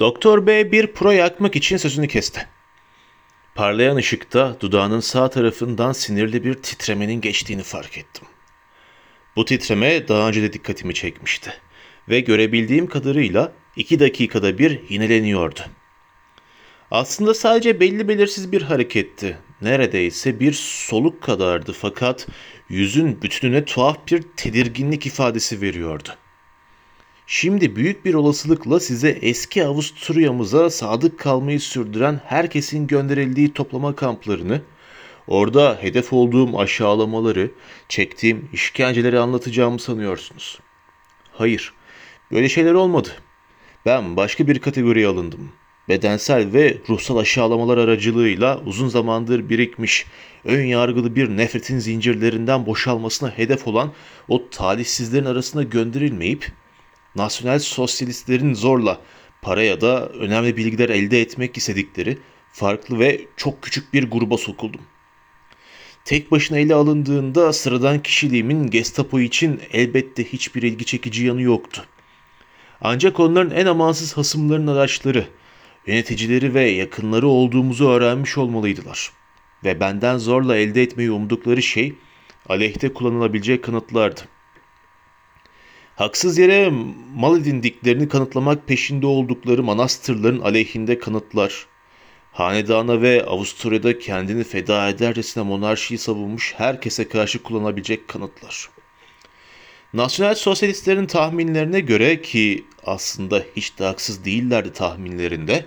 Doktor Bey bir pro yakmak için sözünü kesti. Parlayan ışıkta dudağının sağ tarafından sinirli bir titremenin geçtiğini fark ettim. Bu titreme daha önce de dikkatimi çekmişti ve görebildiğim kadarıyla iki dakikada bir yineleniyordu. Aslında sadece belli belirsiz bir hareketti. Neredeyse bir soluk kadardı fakat yüzün bütününe tuhaf bir tedirginlik ifadesi veriyordu. Şimdi büyük bir olasılıkla size eski Avusturya'mıza sadık kalmayı sürdüren herkesin gönderildiği toplama kamplarını, orada hedef olduğum aşağılamaları, çektiğim işkenceleri anlatacağımı sanıyorsunuz. Hayır, böyle şeyler olmadı. Ben başka bir kategoriye alındım. Bedensel ve ruhsal aşağılamalar aracılığıyla uzun zamandır birikmiş, ön yargılı bir nefretin zincirlerinden boşalmasına hedef olan o talihsizlerin arasına gönderilmeyip nasyonel sosyalistlerin zorla para ya da önemli bilgiler elde etmek istedikleri farklı ve çok küçük bir gruba sokuldum. Tek başına ele alındığında sıradan kişiliğimin Gestapo için elbette hiçbir ilgi çekici yanı yoktu. Ancak onların en amansız hasımların araçları, yöneticileri ve yakınları olduğumuzu öğrenmiş olmalıydılar. Ve benden zorla elde etmeyi umdukları şey aleyhte kullanılabilecek kanıtlardı. Haksız yere mal edindiklerini kanıtlamak peşinde oldukları manastırların aleyhinde kanıtlar, hanedana ve Avusturya'da kendini feda edercesine monarşiyi savunmuş herkese karşı kullanabilecek kanıtlar. Nasyonel sosyalistlerin tahminlerine göre ki aslında hiç de haksız değillerdi tahminlerinde,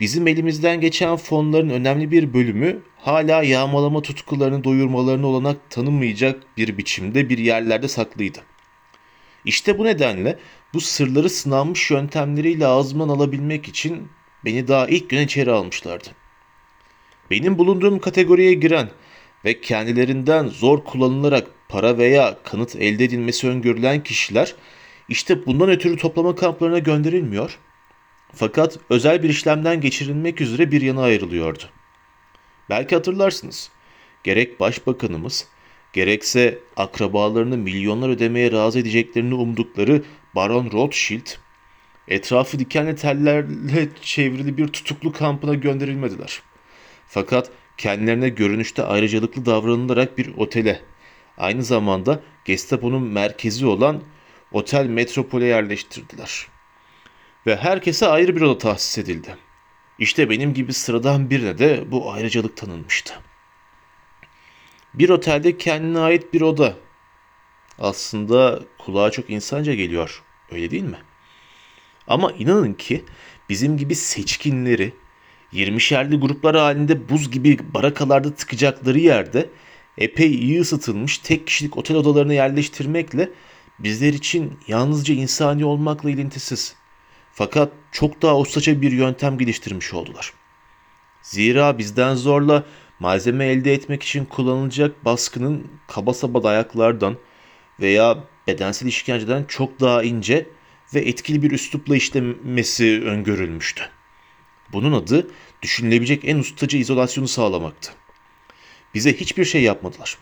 bizim elimizden geçen fonların önemli bir bölümü hala yağmalama tutkularını doyurmalarına olanak tanımayacak bir biçimde bir yerlerde saklıydı. İşte bu nedenle bu sırları sınanmış yöntemleriyle ağzımdan alabilmek için beni daha ilk gün içeri almışlardı. Benim bulunduğum kategoriye giren ve kendilerinden zor kullanılarak para veya kanıt elde edilmesi öngörülen kişiler işte bundan ötürü toplama kamplarına gönderilmiyor fakat özel bir işlemden geçirilmek üzere bir yana ayrılıyordu. Belki hatırlarsınız. Gerek başbakanımız gerekse akrabalarını milyonlar ödemeye razı edeceklerini umdukları Baron Rothschild, etrafı dikenli tellerle çevrili bir tutuklu kampına gönderilmediler. Fakat kendilerine görünüşte ayrıcalıklı davranılarak bir otele, aynı zamanda Gestapo'nun merkezi olan Otel Metropol'e yerleştirdiler. Ve herkese ayrı bir oda tahsis edildi. İşte benim gibi sıradan birine de bu ayrıcalık tanınmıştı. Bir otelde kendine ait bir oda. Aslında kulağa çok insanca geliyor. Öyle değil mi? Ama inanın ki bizim gibi seçkinleri 20'şerli gruplar halinde buz gibi barakalarda tıkacakları yerde epey iyi ısıtılmış tek kişilik otel odalarına yerleştirmekle bizler için yalnızca insani olmakla ilintisiz. Fakat çok daha ustaca bir yöntem geliştirmiş oldular. Zira bizden zorla malzeme elde etmek için kullanılacak baskının kaba saba dayaklardan veya bedensel işkenceden çok daha ince ve etkili bir üslupla işlemesi öngörülmüştü. Bunun adı düşünülebilecek en ustaca izolasyonu sağlamaktı. Bize hiçbir şey yapmadılar.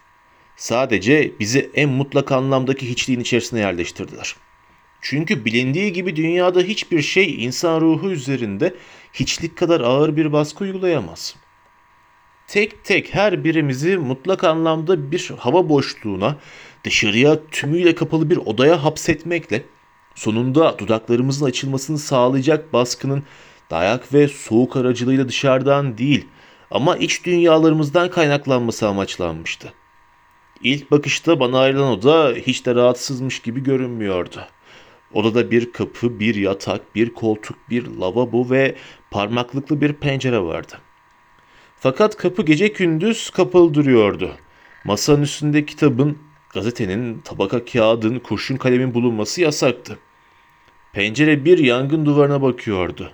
Sadece bizi en mutlak anlamdaki hiçliğin içerisine yerleştirdiler. Çünkü bilindiği gibi dünyada hiçbir şey insan ruhu üzerinde hiçlik kadar ağır bir baskı uygulayamaz tek tek her birimizi mutlak anlamda bir hava boşluğuna, dışarıya tümüyle kapalı bir odaya hapsetmekle sonunda dudaklarımızın açılmasını sağlayacak baskının dayak ve soğuk aracılığıyla dışarıdan değil ama iç dünyalarımızdan kaynaklanması amaçlanmıştı. İlk bakışta bana ayrılan oda hiç de rahatsızmış gibi görünmüyordu. Odada bir kapı, bir yatak, bir koltuk, bir lavabo ve parmaklıklı bir pencere vardı.'' Fakat kapı gece gündüz kapalı duruyordu. Masanın üstünde kitabın, gazetenin, tabaka kağıdın, kurşun kalemin bulunması yasaktı. Pencere bir yangın duvarına bakıyordu.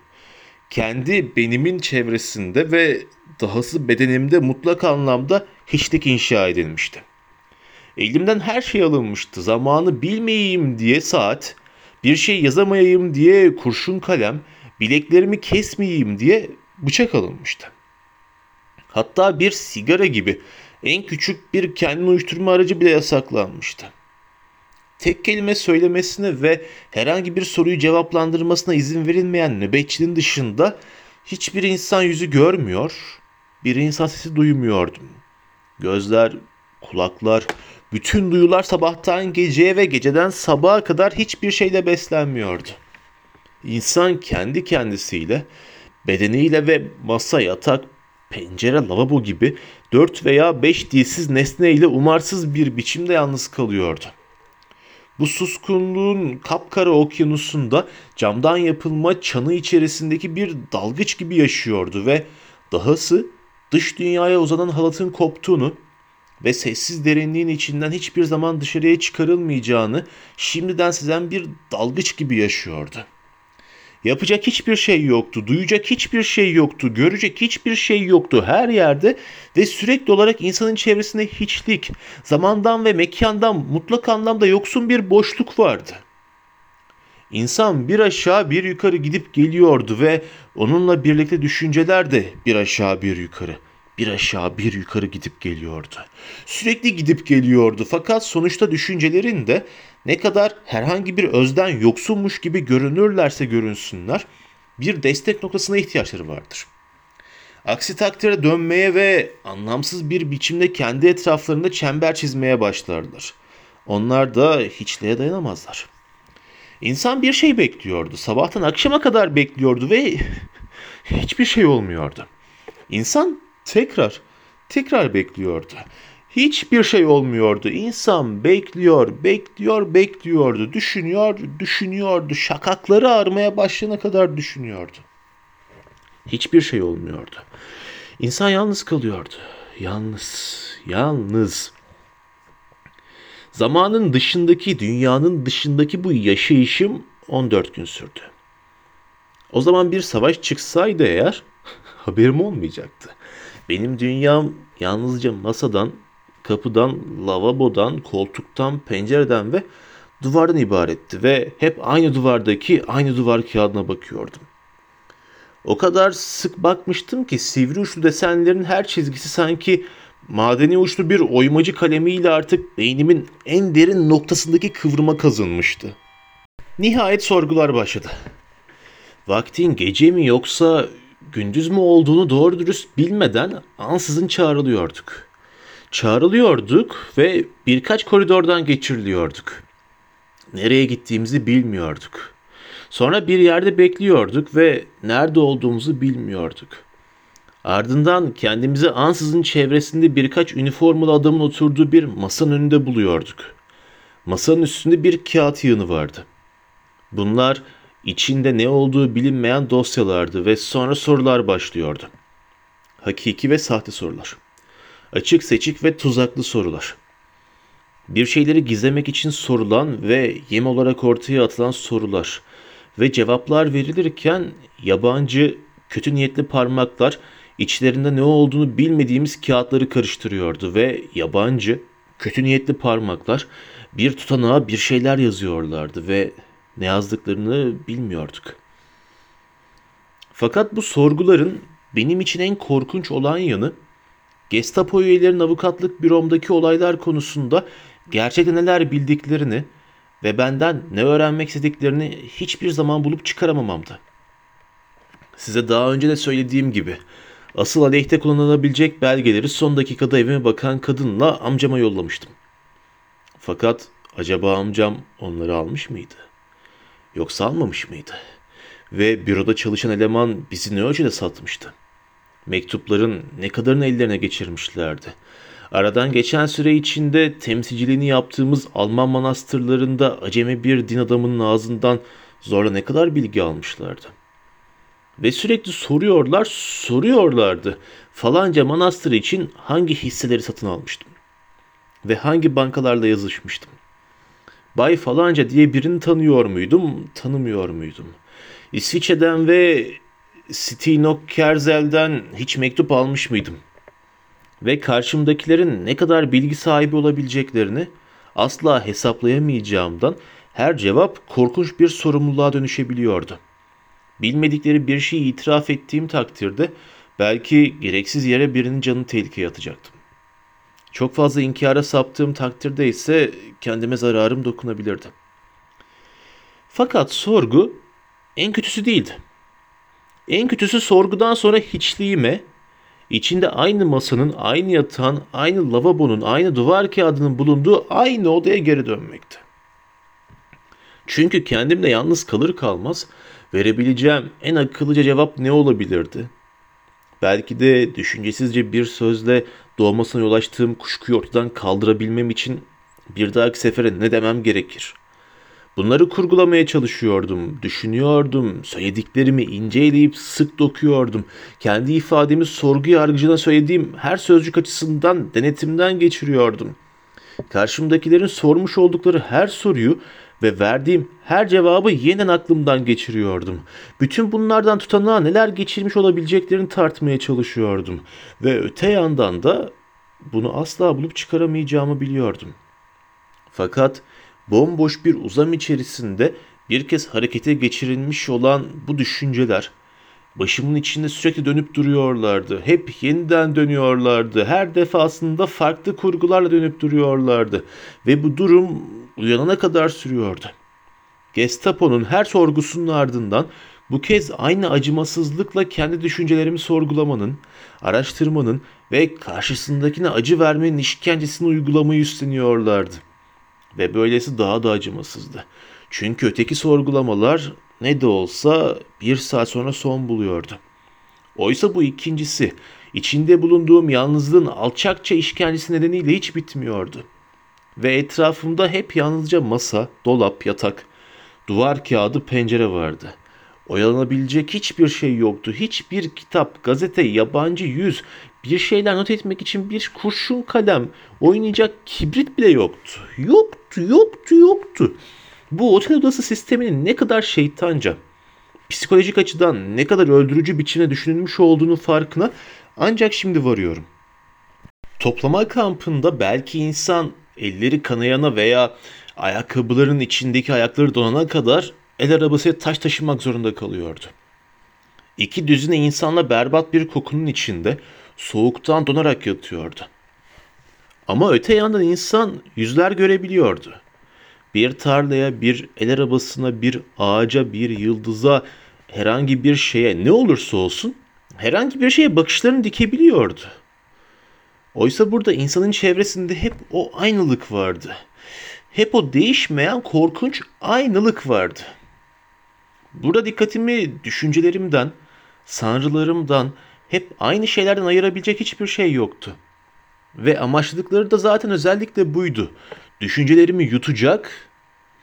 Kendi benimin çevresinde ve dahası bedenimde mutlak anlamda hiçlik inşa edilmişti. Elimden her şey alınmıştı. Zamanı bilmeyeyim diye saat, bir şey yazamayayım diye kurşun kalem, bileklerimi kesmeyeyim diye bıçak alınmıştı. Hatta bir sigara gibi en küçük bir kendini uyuşturma aracı bile yasaklanmıştı. tek kelime söylemesine ve herhangi bir soruyu cevaplandırmasına izin verilmeyen nöbetçinin dışında hiçbir insan yüzü görmüyor, bir insan sesi duymuyordum. Gözler, kulaklar, bütün duyular sabahtan geceye ve geceden sabaha kadar hiçbir şeyle beslenmiyordu. İnsan kendi kendisiyle, bedeniyle ve masa, yatak, pencere, lavabo gibi dört veya beş dilsiz nesneyle umarsız bir biçimde yalnız kalıyordu. Bu suskunluğun kapkara okyanusunda camdan yapılma çanı içerisindeki bir dalgıç gibi yaşıyordu ve dahası dış dünyaya uzanan halatın koptuğunu ve sessiz derinliğin içinden hiçbir zaman dışarıya çıkarılmayacağını şimdiden sezen bir dalgıç gibi yaşıyordu. Yapacak hiçbir şey yoktu, duyacak hiçbir şey yoktu, görecek hiçbir şey yoktu her yerde ve sürekli olarak insanın çevresinde hiçlik, zamandan ve mekandan mutlak anlamda yoksun bir boşluk vardı. İnsan bir aşağı bir yukarı gidip geliyordu ve onunla birlikte düşünceler de bir aşağı bir yukarı bir aşağı bir yukarı gidip geliyordu. Sürekli gidip geliyordu fakat sonuçta düşüncelerin de ne kadar herhangi bir özden yoksunmuş gibi görünürlerse görünsünler bir destek noktasına ihtiyaçları vardır. Aksi takdirde dönmeye ve anlamsız bir biçimde kendi etraflarında çember çizmeye başlarlar. Onlar da hiçliğe dayanamazlar. İnsan bir şey bekliyordu. Sabahtan akşama kadar bekliyordu ve hiçbir şey olmuyordu. İnsan tekrar, tekrar bekliyordu. Hiçbir şey olmuyordu. İnsan bekliyor, bekliyor, bekliyordu. Düşünüyor, düşünüyordu. Şakakları ağrımaya başlayana kadar düşünüyordu. Hiçbir şey olmuyordu. İnsan yalnız kalıyordu. Yalnız, yalnız. Zamanın dışındaki, dünyanın dışındaki bu yaşayışım 14 gün sürdü. O zaman bir savaş çıksaydı eğer haberim olmayacaktı. Benim dünyam yalnızca masadan, kapıdan, lavabodan, koltuktan, pencereden ve duvardan ibaretti ve hep aynı duvardaki aynı duvar kağıdına bakıyordum. O kadar sık bakmıştım ki sivri uçlu desenlerin her çizgisi sanki madeni uçlu bir oymacı kalemiyle artık beynimin en derin noktasındaki kıvrıma kazınmıştı. Nihayet sorgular başladı. Vaktin gece mi yoksa gündüz mü olduğunu doğru dürüst bilmeden ansızın çağrılıyorduk. Çağrılıyorduk ve birkaç koridordan geçiriliyorduk. Nereye gittiğimizi bilmiyorduk. Sonra bir yerde bekliyorduk ve nerede olduğumuzu bilmiyorduk. Ardından kendimizi ansızın çevresinde birkaç üniformalı adamın oturduğu bir masanın önünde buluyorduk. Masanın üstünde bir kağıt yığını vardı. Bunlar İçinde ne olduğu bilinmeyen dosyalardı ve sonra sorular başlıyordu. Hakiki ve sahte sorular. Açık seçik ve tuzaklı sorular. Bir şeyleri gizlemek için sorulan ve yem olarak ortaya atılan sorular ve cevaplar verilirken yabancı, kötü niyetli parmaklar içlerinde ne olduğunu bilmediğimiz kağıtları karıştırıyordu ve yabancı, kötü niyetli parmaklar bir tutanağa bir şeyler yazıyorlardı ve ne yazdıklarını bilmiyorduk. Fakat bu sorguların benim için en korkunç olan yanı Gestapo üyelerinin avukatlık büromdaki olaylar konusunda gerçekten neler bildiklerini ve benden ne öğrenmek istediklerini hiçbir zaman bulup çıkaramamamdı. Size daha önce de söylediğim gibi asıl aleyhte kullanılabilecek belgeleri son dakikada evime bakan kadınla amcama yollamıştım. Fakat acaba amcam onları almış mıydı? Yoksa almamış mıydı? Ve büroda çalışan eleman bizi ne ölçüde satmıştı? Mektupların ne kadarını ellerine geçirmişlerdi? Aradan geçen süre içinde temsilciliğini yaptığımız Alman manastırlarında acemi bir din adamının ağzından zorla ne kadar bilgi almışlardı? Ve sürekli soruyorlar, soruyorlardı. Falanca manastır için hangi hisseleri satın almıştım? Ve hangi bankalarla yazışmıştım? Bay falanca diye birini tanıyor muydum, tanımıyor muydum? İsviçre'den ve Stinok Kerzel'den hiç mektup almış mıydım? Ve karşımdakilerin ne kadar bilgi sahibi olabileceklerini asla hesaplayamayacağımdan her cevap korkunç bir sorumluluğa dönüşebiliyordu. Bilmedikleri bir şeyi itiraf ettiğim takdirde belki gereksiz yere birinin canını tehlikeye atacaktım. Çok fazla inkara saptığım takdirde ise kendime zararım dokunabilirdi. Fakat sorgu en kötüsü değildi. En kötüsü sorgudan sonra hiçliğime, içinde aynı masanın, aynı yatağın, aynı lavabonun, aynı duvar kağıdının bulunduğu aynı odaya geri dönmekti. Çünkü kendimle yalnız kalır kalmaz verebileceğim en akıllıca cevap ne olabilirdi? Belki de düşüncesizce bir sözle doğmasına yol açtığım kuşkuyu ortadan kaldırabilmem için bir dahaki sefere ne demem gerekir? Bunları kurgulamaya çalışıyordum, düşünüyordum, söylediklerimi inceleyip sık dokuyordum. Kendi ifademi sorgu yargıcına söylediğim her sözcük açısından denetimden geçiriyordum. Karşımdakilerin sormuş oldukları her soruyu ve verdiğim her cevabı yeniden aklımdan geçiriyordum. Bütün bunlardan tutanağa neler geçirmiş olabileceklerini tartmaya çalışıyordum. Ve öte yandan da bunu asla bulup çıkaramayacağımı biliyordum. Fakat bomboş bir uzam içerisinde bir kez harekete geçirilmiş olan bu düşünceler başımın içinde sürekli dönüp duruyorlardı. Hep yeniden dönüyorlardı. Her defasında farklı kurgularla dönüp duruyorlardı. Ve bu durum uyanana kadar sürüyordu. Gestapo'nun her sorgusunun ardından bu kez aynı acımasızlıkla kendi düşüncelerimi sorgulamanın, araştırmanın ve karşısındakine acı vermenin işkencesini uygulamayı üstleniyorlardı. Ve böylesi daha da acımasızdı. Çünkü öteki sorgulamalar ne de olsa bir saat sonra son buluyordu. Oysa bu ikincisi içinde bulunduğum yalnızlığın alçakça işkencesi nedeniyle hiç bitmiyordu. Ve etrafımda hep yalnızca masa, dolap, yatak, duvar kağıdı, pencere vardı. Oyalanabilecek hiçbir şey yoktu. Hiçbir kitap, gazete, yabancı yüz, bir şeyler not etmek için bir kurşun kalem, oynayacak kibrit bile yoktu. Yoktu, yoktu, yoktu. Bu otel odası sisteminin ne kadar şeytanca, psikolojik açıdan ne kadar öldürücü biçimde düşünülmüş olduğunu farkına ancak şimdi varıyorum. Toplama kampında belki insan elleri kanayana veya ayakkabıların içindeki ayakları donana kadar el arabasıyla taş taşımak zorunda kalıyordu. İki düzine insanla berbat bir kokunun içinde soğuktan donarak yatıyordu. Ama öte yandan insan yüzler görebiliyordu. Bir tarlaya, bir el arabasına, bir ağaca, bir yıldıza, herhangi bir şeye ne olursa olsun herhangi bir şeye bakışlarını dikebiliyordu. Oysa burada insanın çevresinde hep o aynılık vardı. Hep o değişmeyen korkunç aynılık vardı. Burada dikkatimi düşüncelerimden, sanrılarımdan, hep aynı şeylerden ayırabilecek hiçbir şey yoktu. Ve amaçladıkları da zaten özellikle buydu. Düşüncelerimi yutacak,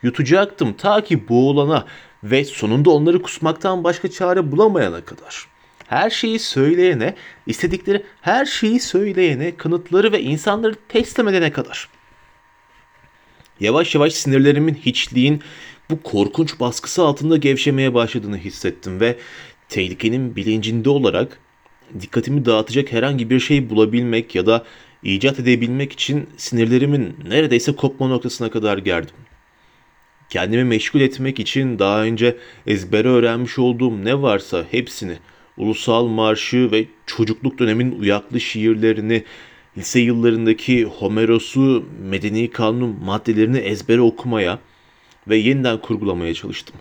yutacaktım ta ki boğulana ve sonunda onları kusmaktan başka çare bulamayana kadar.'' her şeyi söyleyene, istedikleri her şeyi söyleyene, kanıtları ve insanları teslim edene kadar. Yavaş yavaş sinirlerimin hiçliğin bu korkunç baskısı altında gevşemeye başladığını hissettim ve tehlikenin bilincinde olarak dikkatimi dağıtacak herhangi bir şey bulabilmek ya da icat edebilmek için sinirlerimin neredeyse kopma noktasına kadar gerdim. Kendimi meşgul etmek için daha önce ezbere öğrenmiş olduğum ne varsa hepsini ulusal marşı ve çocukluk dönemin uyaklı şiirlerini, lise yıllarındaki Homeros'u, medeni kanun maddelerini ezbere okumaya ve yeniden kurgulamaya çalıştım.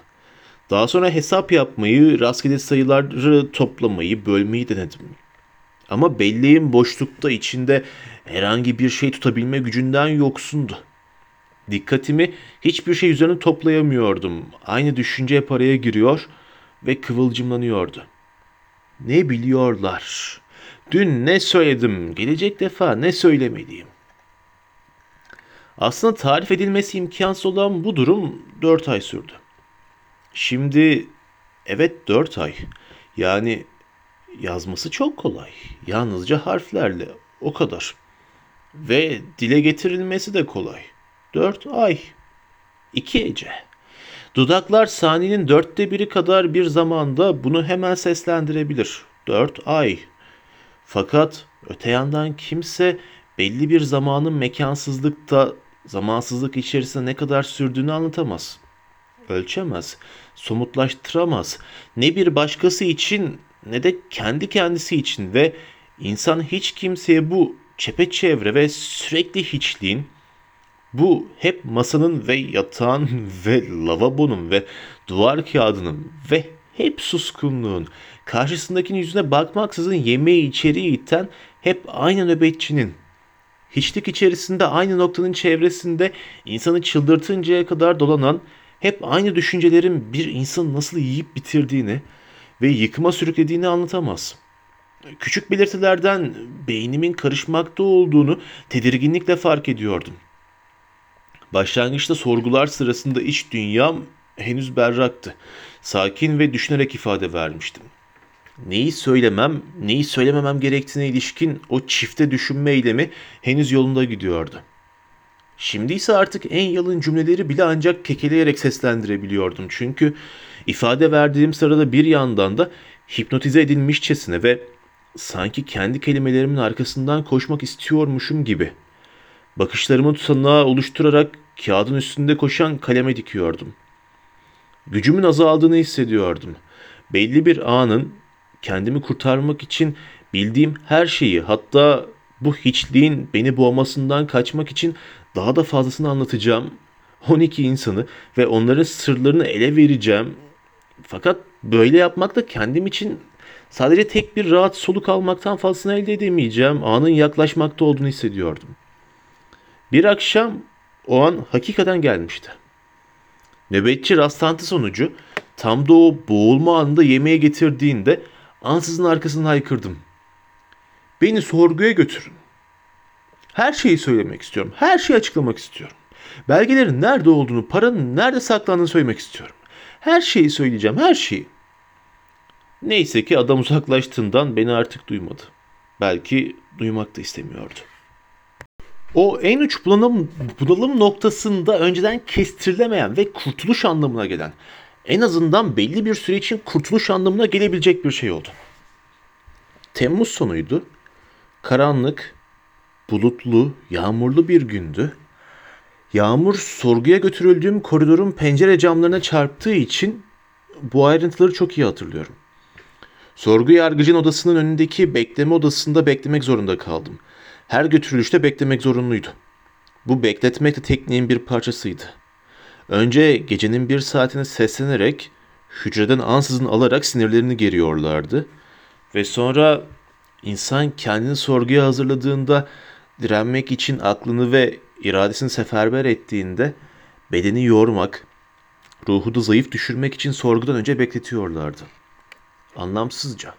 Daha sonra hesap yapmayı, rastgele sayıları toplamayı, bölmeyi denedim. Ama belleğim boşlukta içinde herhangi bir şey tutabilme gücünden yoksundu. Dikkatimi hiçbir şey üzerine toplayamıyordum. Aynı düşünce hep araya giriyor ve kıvılcımlanıyordu.'' ne biliyorlar? Dün ne söyledim, gelecek defa ne söylemeliyim? Aslında tarif edilmesi imkansız olan bu durum 4 ay sürdü. Şimdi evet 4 ay. Yani yazması çok kolay. Yalnızca harflerle o kadar. Ve dile getirilmesi de kolay. 4 ay. 2 ece. Dudaklar saniyenin dörtte biri kadar bir zamanda bunu hemen seslendirebilir. Dört ay. Fakat öte yandan kimse belli bir zamanın mekansızlıkta, zamansızlık içerisinde ne kadar sürdüğünü anlatamaz. Ölçemez, somutlaştıramaz. Ne bir başkası için ne de kendi kendisi için ve insan hiç kimseye bu çepeçevre ve sürekli hiçliğin bu hep masanın ve yatağın ve lavabonun ve duvar kağıdının ve hep suskunluğun karşısındakinin yüzüne bakmaksızın yemeği içeri iten hep aynı nöbetçinin hiçlik içerisinde aynı noktanın çevresinde insanı çıldırtıncaya kadar dolanan hep aynı düşüncelerin bir insanı nasıl yiyip bitirdiğini ve yıkıma sürüklediğini anlatamaz. Küçük belirtilerden beynimin karışmakta olduğunu tedirginlikle fark ediyordum. Başlangıçta sorgular sırasında iç dünyam henüz berraktı. Sakin ve düşünerek ifade vermiştim. Neyi söylemem, neyi söylememem gerektiğine ilişkin o çifte düşünme eylemi henüz yolunda gidiyordu. Şimdi ise artık en yalın cümleleri bile ancak kekeleyerek seslendirebiliyordum. Çünkü ifade verdiğim sırada bir yandan da hipnotize edilmişçesine ve sanki kendi kelimelerimin arkasından koşmak istiyormuşum gibi bakışlarımı tutanağı oluşturarak kağıdın üstünde koşan kaleme dikiyordum. Gücümün azaldığını hissediyordum. Belli bir anın kendimi kurtarmak için bildiğim her şeyi hatta bu hiçliğin beni boğmasından kaçmak için daha da fazlasını anlatacağım. 12 insanı ve onların sırlarını ele vereceğim. Fakat böyle yapmak da kendim için sadece tek bir rahat soluk almaktan fazlasını elde edemeyeceğim. Anın yaklaşmakta olduğunu hissediyordum. Bir akşam o an hakikaten gelmişti. Nöbetçi rastlantı sonucu tam da o boğulma anında yemeğe getirdiğinde ansızın arkasından haykırdım. Beni sorguya götürün. Her şeyi söylemek istiyorum. Her şeyi açıklamak istiyorum. Belgelerin nerede olduğunu, paranın nerede saklandığını söylemek istiyorum. Her şeyi söyleyeceğim, her şeyi. Neyse ki adam uzaklaştığından beni artık duymadı. Belki duymak da istemiyordu. O en uç bunalım, bunalım noktasında önceden kestirilemeyen ve kurtuluş anlamına gelen, en azından belli bir süre için kurtuluş anlamına gelebilecek bir şey oldu. Temmuz sonuydu. Karanlık, bulutlu, yağmurlu bir gündü. Yağmur sorguya götürüldüğüm koridorun pencere camlarına çarptığı için bu ayrıntıları çok iyi hatırlıyorum. Sorgu yargıcın odasının önündeki bekleme odasında beklemek zorunda kaldım. Her götürülüşte beklemek zorunluydu. Bu bekletmek de tekniğin bir parçasıydı. Önce gecenin bir saatine seslenerek hücreden ansızın alarak sinirlerini geriyorlardı. Ve sonra insan kendini sorguya hazırladığında direnmek için aklını ve iradesini seferber ettiğinde bedeni yormak, ruhu da zayıf düşürmek için sorgudan önce bekletiyorlardı. Anlamsızca.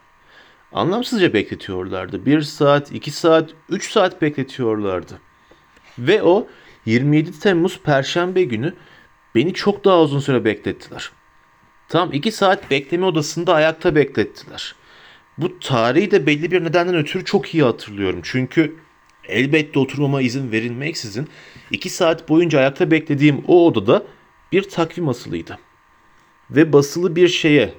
Anlamsızca bekletiyorlardı. Bir saat, iki saat, üç saat bekletiyorlardı. Ve o 27 Temmuz Perşembe günü beni çok daha uzun süre beklettiler. Tam iki saat bekleme odasında ayakta beklettiler. Bu tarihi de belli bir nedenden ötürü çok iyi hatırlıyorum. Çünkü elbette oturmama izin verilmeksizin iki saat boyunca ayakta beklediğim o odada bir takvim asılıydı. Ve basılı bir şeye,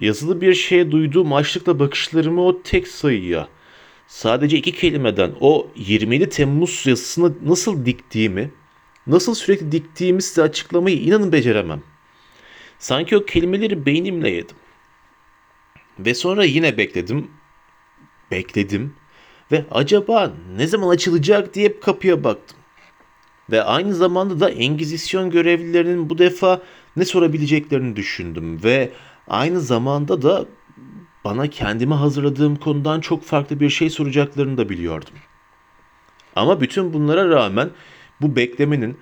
yazılı bir şeye duyduğum açlıkla bakışlarımı o tek sayıya, sadece iki kelimeden o 27 Temmuz yazısını nasıl diktiğimi, nasıl sürekli diktiğimi size açıklamayı inanın beceremem. Sanki o kelimeleri beynimle yedim. Ve sonra yine bekledim. Bekledim. Ve acaba ne zaman açılacak diye kapıya baktım. Ve aynı zamanda da Engizisyon görevlilerinin bu defa ne sorabileceklerini düşündüm. Ve aynı zamanda da bana kendime hazırladığım konudan çok farklı bir şey soracaklarını da biliyordum. Ama bütün bunlara rağmen bu beklemenin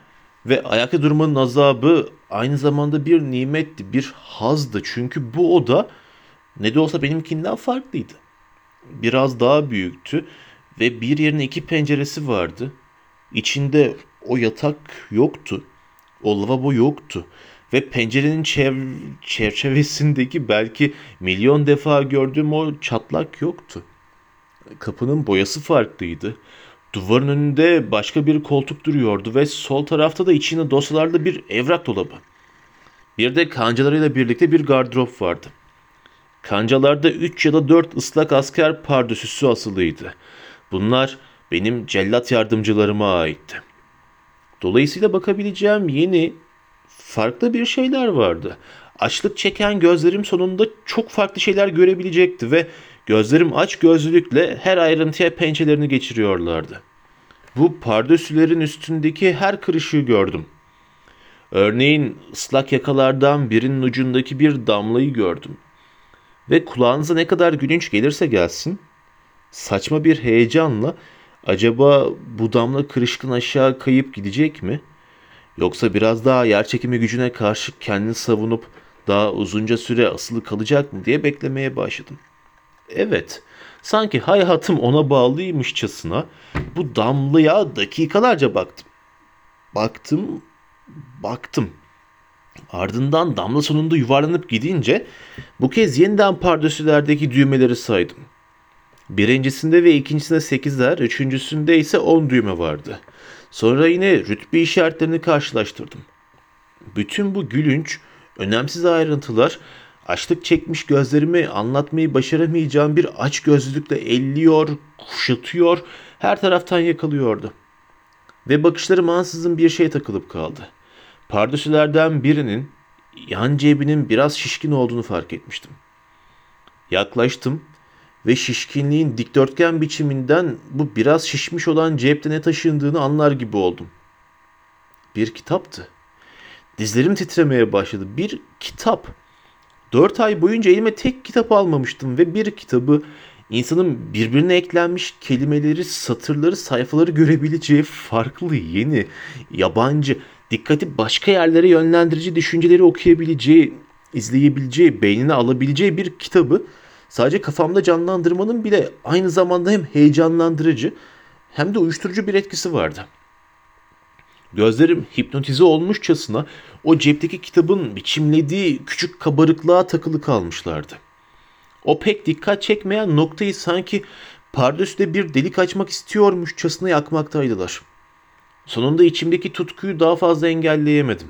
ve ayakta durmanın azabı aynı zamanda bir nimetti, bir hazdı. Çünkü bu oda ne de olsa benimkinden farklıydı. Biraz daha büyüktü ve bir yerine iki penceresi vardı. İçinde o yatak yoktu. O lavabo yoktu. Ve pencerenin çev- çerçevesindeki belki milyon defa gördüğüm o çatlak yoktu. Kapının boyası farklıydı. Duvarın önünde başka bir koltuk duruyordu ve sol tarafta da içinde dosyalarla bir evrak dolabı. Bir de kancalarıyla birlikte bir gardırop vardı. Kancalarda 3 ya da 4 ıslak asker pardösüsü asılıydı. Bunlar benim cellat yardımcılarıma aitti. Dolayısıyla bakabileceğim yeni, farklı bir şeyler vardı. Açlık çeken gözlerim sonunda çok farklı şeyler görebilecekti ve Gözlerim aç gözlülükle her ayrıntıya pençelerini geçiriyorlardı. Bu pardösülerin üstündeki her kırışığı gördüm. Örneğin ıslak yakalardan birinin ucundaki bir damlayı gördüm. Ve kulağınıza ne kadar gülünç gelirse gelsin, saçma bir heyecanla acaba bu damla kırışkın aşağı kayıp gidecek mi? Yoksa biraz daha yerçekimi gücüne karşı kendini savunup daha uzunca süre asılı kalacak mı diye beklemeye başladım. Evet, sanki hayatım ona bağlıymışçasına bu damlaya dakikalarca baktım. Baktım, baktım. Ardından damla sonunda yuvarlanıp gidince bu kez yeniden pardösülerdeki düğmeleri saydım. Birincisinde ve ikincisinde sekizler, üçüncüsünde ise on düğme vardı. Sonra yine rütbe işaretlerini karşılaştırdım. Bütün bu gülünç, önemsiz ayrıntılar açlık çekmiş gözlerimi anlatmayı başaramayacağım bir aç gözlülükle elliyor, kuşatıyor, her taraftan yakalıyordu. Ve bakışlarım ansızın bir şey takılıp kaldı. Pardösülerden birinin yan cebinin biraz şişkin olduğunu fark etmiştim. Yaklaştım ve şişkinliğin dikdörtgen biçiminden bu biraz şişmiş olan cepte ne taşındığını anlar gibi oldum. Bir kitaptı. Dizlerim titremeye başladı. Bir kitap. Dört ay boyunca elime tek kitap almamıştım ve bir kitabı insanın birbirine eklenmiş kelimeleri, satırları, sayfaları görebileceği farklı, yeni, yabancı, dikkati başka yerlere yönlendirici düşünceleri okuyabileceği, izleyebileceği, beynine alabileceği bir kitabı sadece kafamda canlandırmanın bile aynı zamanda hem heyecanlandırıcı hem de uyuşturucu bir etkisi vardı. Gözlerim hipnotize olmuşçasına o cepteki kitabın biçimlediği küçük kabarıklığa takılı kalmışlardı. O pek dikkat çekmeyen noktayı sanki pardösüde bir delik açmak istiyormuşçasına yakmaktaydılar. Sonunda içimdeki tutkuyu daha fazla engelleyemedim.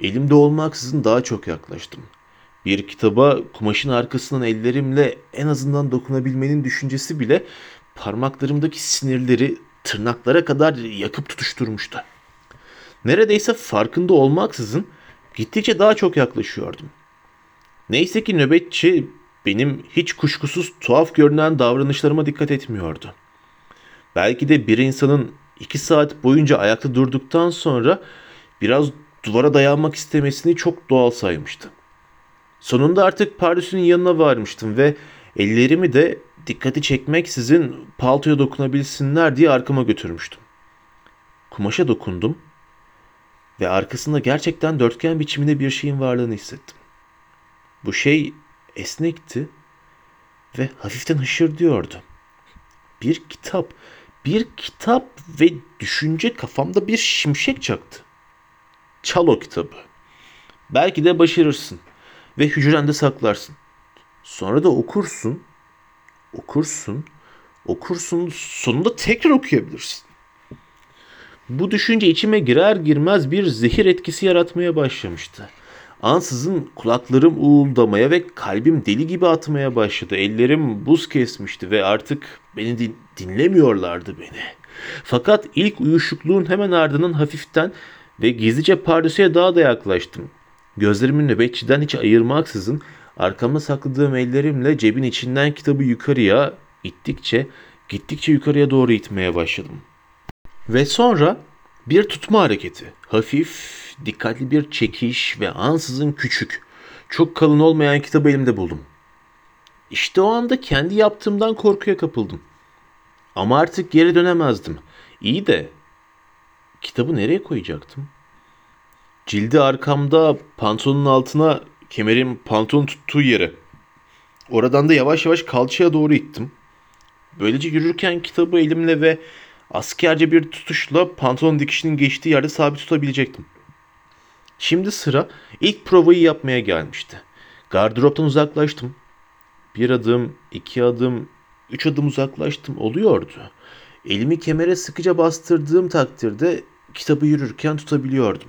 Elimde olmaksızın daha çok yaklaştım. Bir kitaba kumaşın arkasından ellerimle en azından dokunabilmenin düşüncesi bile parmaklarımdaki sinirleri tırnaklara kadar yakıp tutuşturmuştu. Neredeyse farkında olmaksızın gittikçe daha çok yaklaşıyordum. Neyse ki nöbetçi benim hiç kuşkusuz tuhaf görünen davranışlarıma dikkat etmiyordu. Belki de bir insanın iki saat boyunca ayakta durduktan sonra biraz duvara dayanmak istemesini çok doğal saymıştı. Sonunda artık pardüsünün yanına varmıştım ve ellerimi de dikkati çekmeksizin paltoya dokunabilsinler diye arkama götürmüştüm. Kumaşa dokundum ve arkasında gerçekten dörtgen biçiminde bir şeyin varlığını hissettim. Bu şey esnekti ve hafiften hışırdıyordu. Bir kitap, bir kitap ve düşünce kafamda bir şimşek çaktı. Çal o kitabı. Belki de başarırsın ve hücrende saklarsın. Sonra da okursun, okursun, okursun, sonunda tekrar okuyabilirsin. Bu düşünce içime girer girmez bir zehir etkisi yaratmaya başlamıştı. Ansızın kulaklarım uğuldamaya ve kalbim deli gibi atmaya başladı. Ellerim buz kesmişti ve artık beni din- dinlemiyorlardı beni. Fakat ilk uyuşukluğun hemen ardından hafiften ve gizlice pardesüye daha da yaklaştım. Gözlerimi nöbetçiden hiç ayırmaksızın arkamda sakladığım ellerimle cebin içinden kitabı yukarıya ittikçe, gittikçe yukarıya doğru itmeye başladım. Ve sonra bir tutma hareketi. Hafif, dikkatli bir çekiş ve ansızın küçük, çok kalın olmayan kitabı elimde buldum. İşte o anda kendi yaptığımdan korkuya kapıldım. Ama artık geri dönemezdim. İyi de kitabı nereye koyacaktım? Cildi arkamda, pantolonun altına, kemerim pantolon tuttuğu yere. Oradan da yavaş yavaş kalçaya doğru ittim. Böylece yürürken kitabı elimle ve askerce bir tutuşla pantolon dikişinin geçtiği yerde sabit tutabilecektim. Şimdi sıra ilk provayı yapmaya gelmişti. Gardıroptan uzaklaştım. Bir adım, iki adım, üç adım uzaklaştım oluyordu. Elimi kemere sıkıca bastırdığım takdirde kitabı yürürken tutabiliyordum.